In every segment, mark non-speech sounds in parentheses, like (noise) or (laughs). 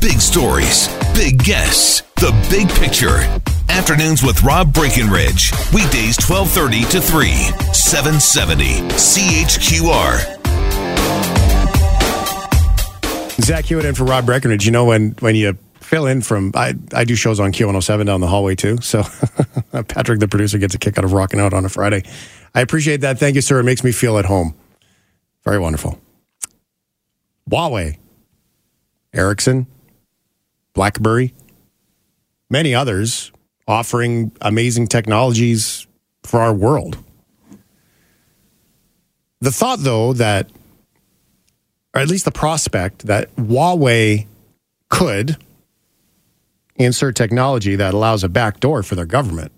Big stories, big guests, the big picture. Afternoons with Rob Breckenridge. Weekdays 1230 to 3, 770 CHQR. Zach Hewitt in for Rob Breckenridge. You know, when, when you fill in from, I, I do shows on Q107 down the hallway too. So (laughs) Patrick, the producer, gets a kick out of rocking out on a Friday. I appreciate that. Thank you, sir. It makes me feel at home. Very wonderful. Huawei, Ericsson, BlackBerry, many others offering amazing technologies for our world. The thought, though, that, or at least the prospect, that Huawei could insert technology that allows a backdoor for their government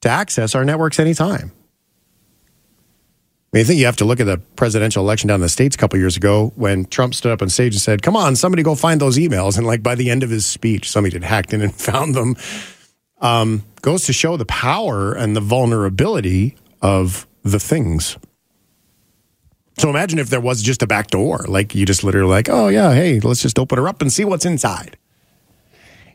to access our networks anytime. I mean, I think you have to look at the presidential election down in the States a couple years ago when Trump stood up on stage and said, Come on, somebody go find those emails. And like by the end of his speech, somebody had hacked in and (laughs) found them. Um, goes to show the power and the vulnerability of the things. So imagine if there was just a back door, like you just literally like, oh yeah, hey, let's just open her up and see what's inside.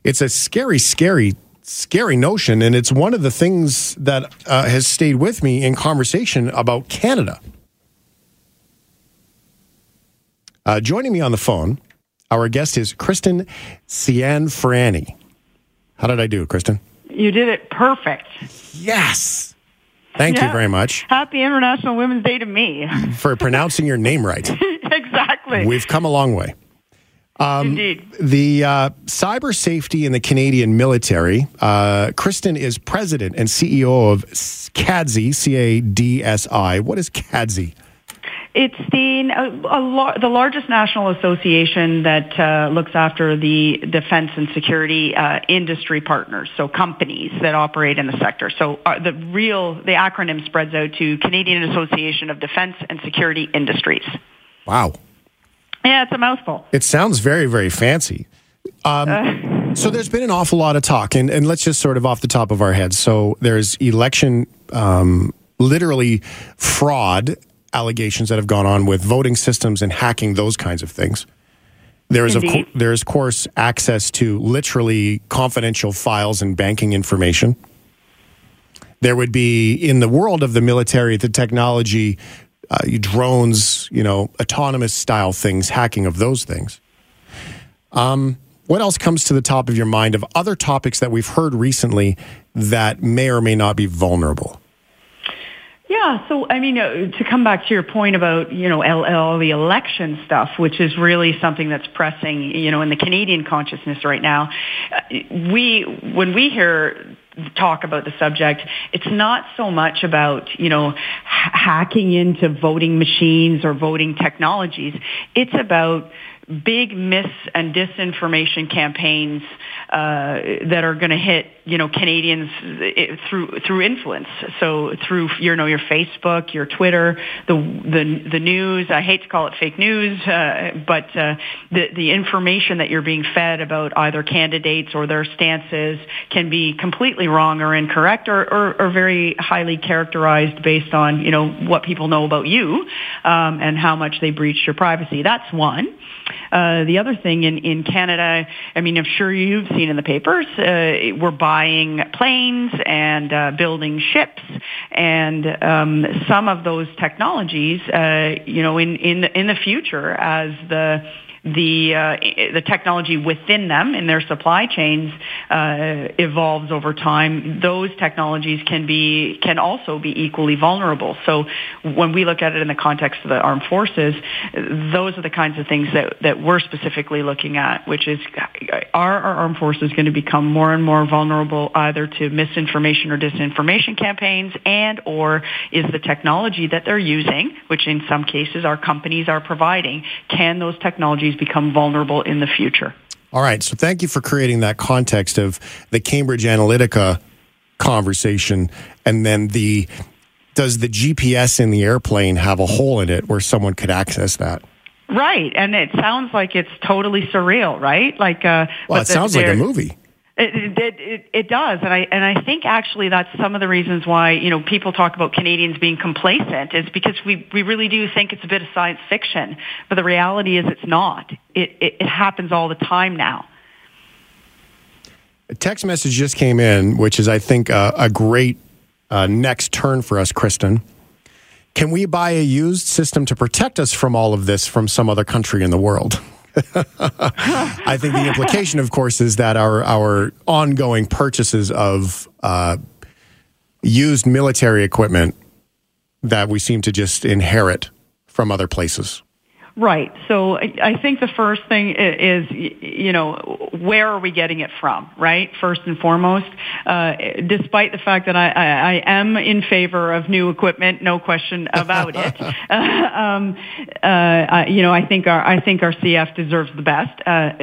It's a scary, scary scary notion, and it's one of the things that uh, has stayed with me in conversation about Canada. Uh, joining me on the phone, our guest is Christyn Cianfarani. How did I do, Christyn? You did it perfect. Yes. Thank yeah. you very much. Happy International Women's Day to me. For pronouncing your name right. (laughs) exactly. We've come a long way. Um, Indeed. The uh, cyber safety in the Canadian military. Uh, Kristen is president and CEO of CADSI, C A D S I. What is CADSI? It's the a, a, the largest national association that uh, looks after the defense and security uh, industry partners, so companies that operate in the sector. So uh, the real the acronym spreads out to Canadian Association of Defense and Security Industries. Wow. Yeah, it's a mouthful. It sounds very, very fancy. Um, uh. so there's been an awful lot of talk, and, and let's just sort of off the top of our heads. So there's election, um, literally fraud allegations that have gone on with voting systems and hacking those kinds of things. There is, of co- there is, of course, access to literally confidential files and banking information. There would be, in the world of the military, the technology uh, drones, you know, autonomous style things, hacking of those things. Um, what else comes to the top of your mind of other topics that we've heard recently that may or may not be vulnerable? Yeah, so I mean, uh, to come back to your point about you know all the election stuff, which is really something that's pressing, you know, in the Canadian consciousness right now. Uh, we when we hear talk about the subject. It's not so much about, you know, hacking into voting machines or voting technologies. It's about big mis and disinformation campaigns uh, that are going to hit you know Canadians eh, through through influence. So through you know your Facebook, your Twitter, the the the news. I hate to call it fake news, uh, but uh, the the information that you're being fed about either candidates or their stances can be completely wrong or incorrect, or or, or very highly characterized based on you know what people know about you um, and how much they breached your privacy. That's one. Uh, the other thing in, in Canada, I mean, I'm sure you've seen in the papers, uh, we're buying planes and uh, building ships, and um, some of those technologies, uh, you know, in in in the future, as the the uh, the technology within them in their supply chains uh, evolves over time, those technologies can be can also be equally vulnerable. So when we look at it in the context of the armed forces, those are the kinds of things that that we're specifically looking at, which is are our armed forces going to become more and more vulnerable either to misinformation or disinformation campaigns and or is the technology that they're using, which in some cases our companies are providing, can those technologies become vulnerable in the future? All right. So thank you for creating that context of the Cambridge Analytica conversation and then the does the GPS in the airplane have a hole in it where someone could access that? Right, and it sounds like it's totally surreal, right? Like, uh, well, it sounds like a movie. It, it, it, does, and I and I think actually that's some of the reasons why you know people talk about Canadians being complacent is because we we really do think it's a bit of science fiction, but the reality is it's not. It it, it happens all the time now. A text message just came in, which is I think uh, a great uh, next turn for us, Christyn. Can we buy a used system to protect us from all of this from some other country in the world? (laughs) I think the implication, of course, is that our our ongoing purchases of uh, used military equipment that we seem to just inherit from other places. Right. So I think the first thing is, you know, where are we getting it from, right? First and foremost, uh, despite the fact that I, I, I, am in favor of new equipment, no question about it. (laughs) (laughs) um, uh, you know, I think our I think our CF deserves the best, uh,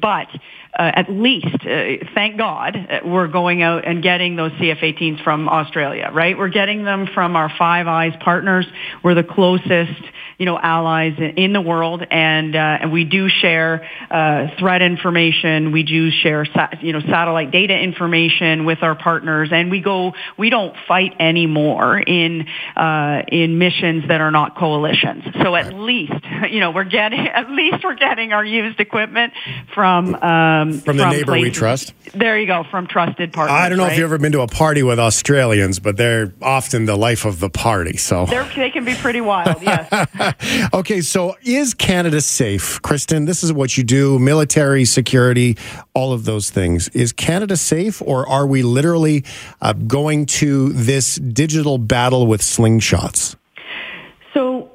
but. Uh, at least, uh, thank God, we're going out and getting those CF-18s from Australia, right? We're getting them from our Five Eyes partners. We're the closest you know, allies in the world, and uh, and we do share uh, threat information. We do share, sa- you know, satellite data information with our partners, and we go. We don't fight anymore in uh, in missions that are not coalitions. So at least, (laughs) you know, we're getting at least we're getting our used equipment from um, from the neighbor places. we trust. There you go, from trusted partners. I don't know right? if you've ever been to a party with Australians, but they're often the life of the party. So they're, they can be pretty wild. Yes. (laughs) okay, so is Canada safe? Christyn, this is what you do military, security, all of those things. Is Canada safe, or are we literally uh, going to this digital battle with slingshots?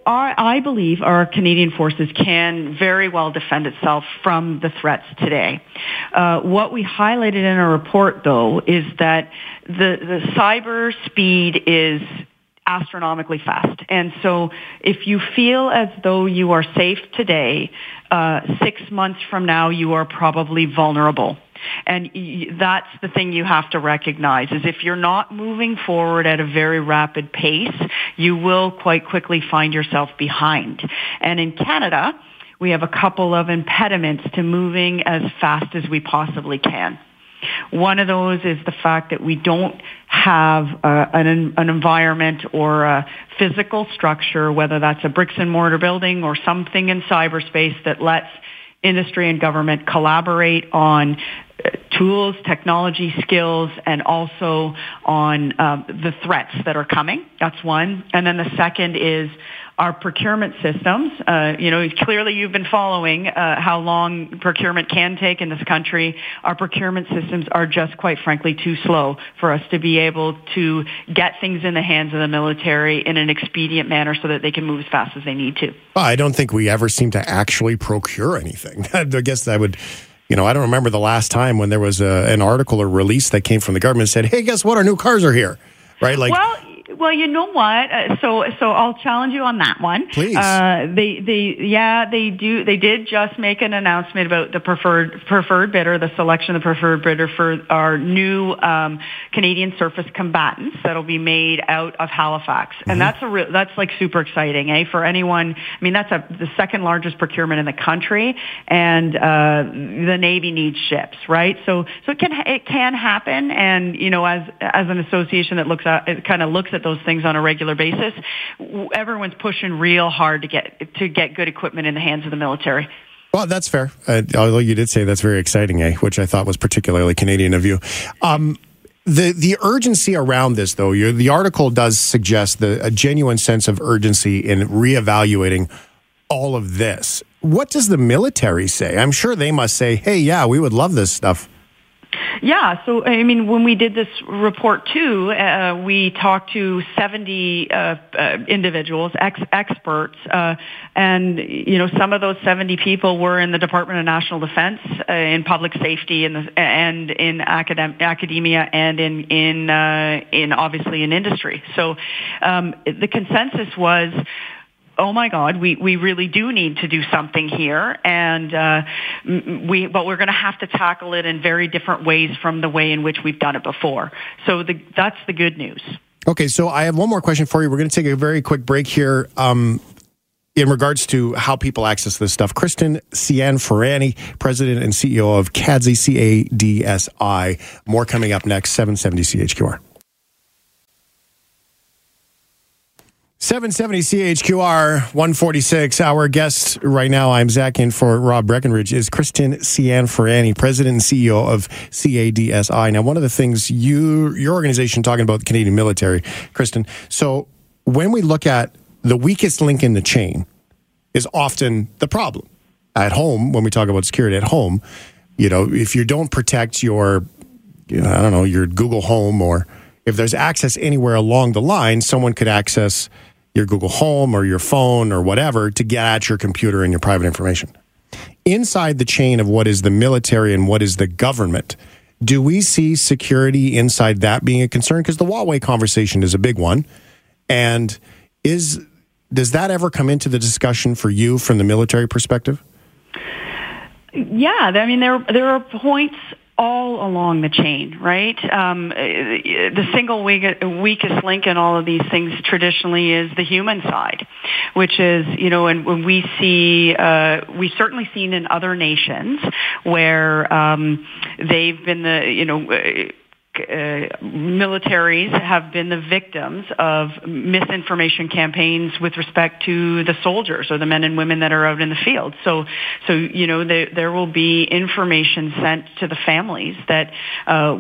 Our, I believe our Canadian forces can very well defend itself from the threats today. Uh, what we highlighted in our report, though, is that the, the cyber speed is astronomically fast. And so if you feel as though you are safe today, uh, six months from now, you are probably vulnerable. And that's the thing you have to recognize is if you're not moving forward at a very rapid pace, you will quite quickly find yourself behind. And in Canada, we have a couple of impediments to moving as fast as we possibly can. One of those is the fact that we don't have uh, an, an environment or a physical structure, whether that's a bricks and mortar building or something in cyberspace that lets industry and government collaborate on tools, technology skills, and also on um, the threats that are coming. That's one. And then the second is our procurement systems. Uh, you know, clearly you've been following uh, how long procurement can take in this country. Our procurement systems are just, quite frankly, too slow for us to be able to get things in the hands of the military in an expedient manner so that they can move as fast as they need to. Well, I don't think we ever seem to actually procure anything. (laughs) I guess that would you know, I don't remember the last time when there was a, an article or release that came from the government said, "Hey, guess what? Our new cars are here." Right? Like, well, well, you know what? Uh, so, so I'll challenge you on that one. Please. Uh, they, they, yeah, they do. They did just make an announcement about the preferred preferred bidder, the selection of the preferred bidder for our new um, Canadian surface combatants that'll be made out of Halifax, mm-hmm. and that's a real, that's like super exciting, eh? For anyone, I mean, that's a the second largest procurement in the country, and uh, the Navy needs ships, right? So, so it can it can happen, and you know, as as an association that looks at it kind of looks at those things on a regular basis. Everyone's pushing real hard to get to get good equipment in the hands of the military. Well, that's fair. Uh, although you did say that's very exciting, eh? Which I thought was particularly Canadian of you. Um, the the urgency around this, though, the article does suggest the, a genuine sense of urgency in reevaluating all of this. What does the military say? I'm sure they must say, "Hey, yeah, we would love this stuff." Yeah, so I mean, when we did this report too, uh, we talked to 70 uh, uh, individuals, ex- experts, uh, and you know, some of those 70 people were in the Department of National Defense, uh, in public safety, and and in academ- academia, and in in uh, in obviously in industry. So um, the consensus was oh my God, we, we really do need to do something here, and uh, we but we're going to have to tackle it in very different ways from the way in which we've done it before. So the, that's the good news. Okay, so I have one more question for you. We're going to take a very quick break here. Um, in regards to how people access this stuff, Christyn Cianfarani, President and CEO of CADSI, C-A-D-S-I. More coming up next, 770 CHQR. 770 CHQR 146. Our guest right now, I'm Zach in for Rob Breckenridge, is Christyn Cianfarani, President and CEO of CADSI. Now, one of the things you, your organization talking about the Canadian military, Christyn. So when we look at the weakest link in the chain is often the problem. At home, when we talk about security at home, you know, if you don't protect your, you know, I don't know, your Google Home or if there's access anywhere along the line, someone could access your Google Home or your phone or whatever to get at your computer and your private information. Inside the chain of what is the military and what is the government, do we see security inside that being a concern? Because the Huawei conversation is a big one. And is does that ever come into the discussion for you from the military perspective? Yeah, I mean there there are points all along the chain, right? Um, the single weakest link in all of these things traditionally is the human side, which is, you know, and when we see, uh, we've certainly seen in other nations where um, they've been the, you know, uh, militaries have been the victims of misinformation campaigns with respect to the soldiers or the men and women that are out in the field. So, so you know, there, there will be information sent to the families that uh,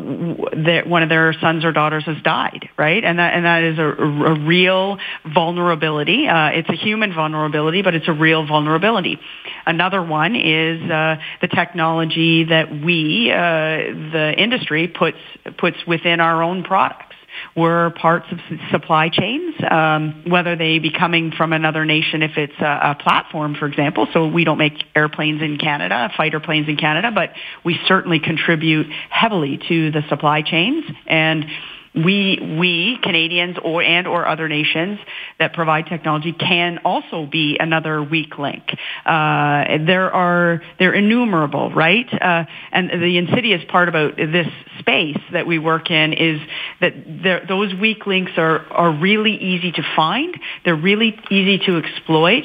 that one of their sons or daughters has died, right? And that and that is a, a real vulnerability. Uh, it's a human vulnerability, but it's a real vulnerability. Another one is uh, the technology that we, uh, the industry, puts puts within our own products. We're parts of supply chains, um, whether they be coming from another nation, if it's a, a platform, for example. So we don't make airplanes in Canada, fighter planes in Canada, but we certainly contribute heavily to the supply chains and we we Canadians or and or other nations that provide technology can also be another weak link. Uh, there are they're innumerable, right? Uh, and the insidious part about this space that we work in is that those weak links are are really easy to find. They're really easy to exploit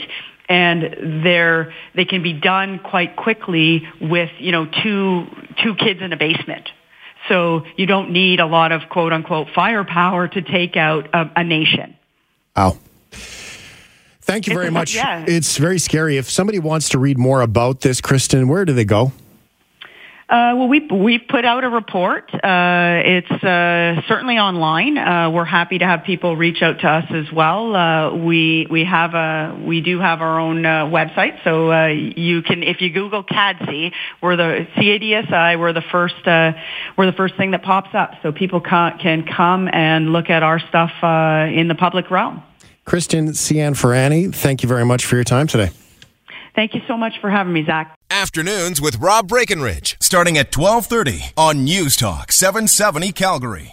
and they're they can be done quite quickly with you know two two kids in a basement so you don't need a lot of quote unquote firepower to take out a, a nation. Wow. Thank you very it's, much. Yeah. It's very scary. If somebody wants to read more about this, Christyn, where do they go? Uh, well, we we put out a report. Uh, it's uh, certainly online. Uh, we're happy to have people reach out to us as well. Uh, we we have a we do have our own uh, website, so you can if you Google CADSI, we're the CADSI. We're the first we're the first thing that pops up, so people can, can come and look at our stuff in the public realm. Christyn Cianfarani, thank you very much for your time today. Thank you so much for having me, Zach. Afternoons with Rob Breckenridge, starting at 1230 on News Talk 770 Calgary.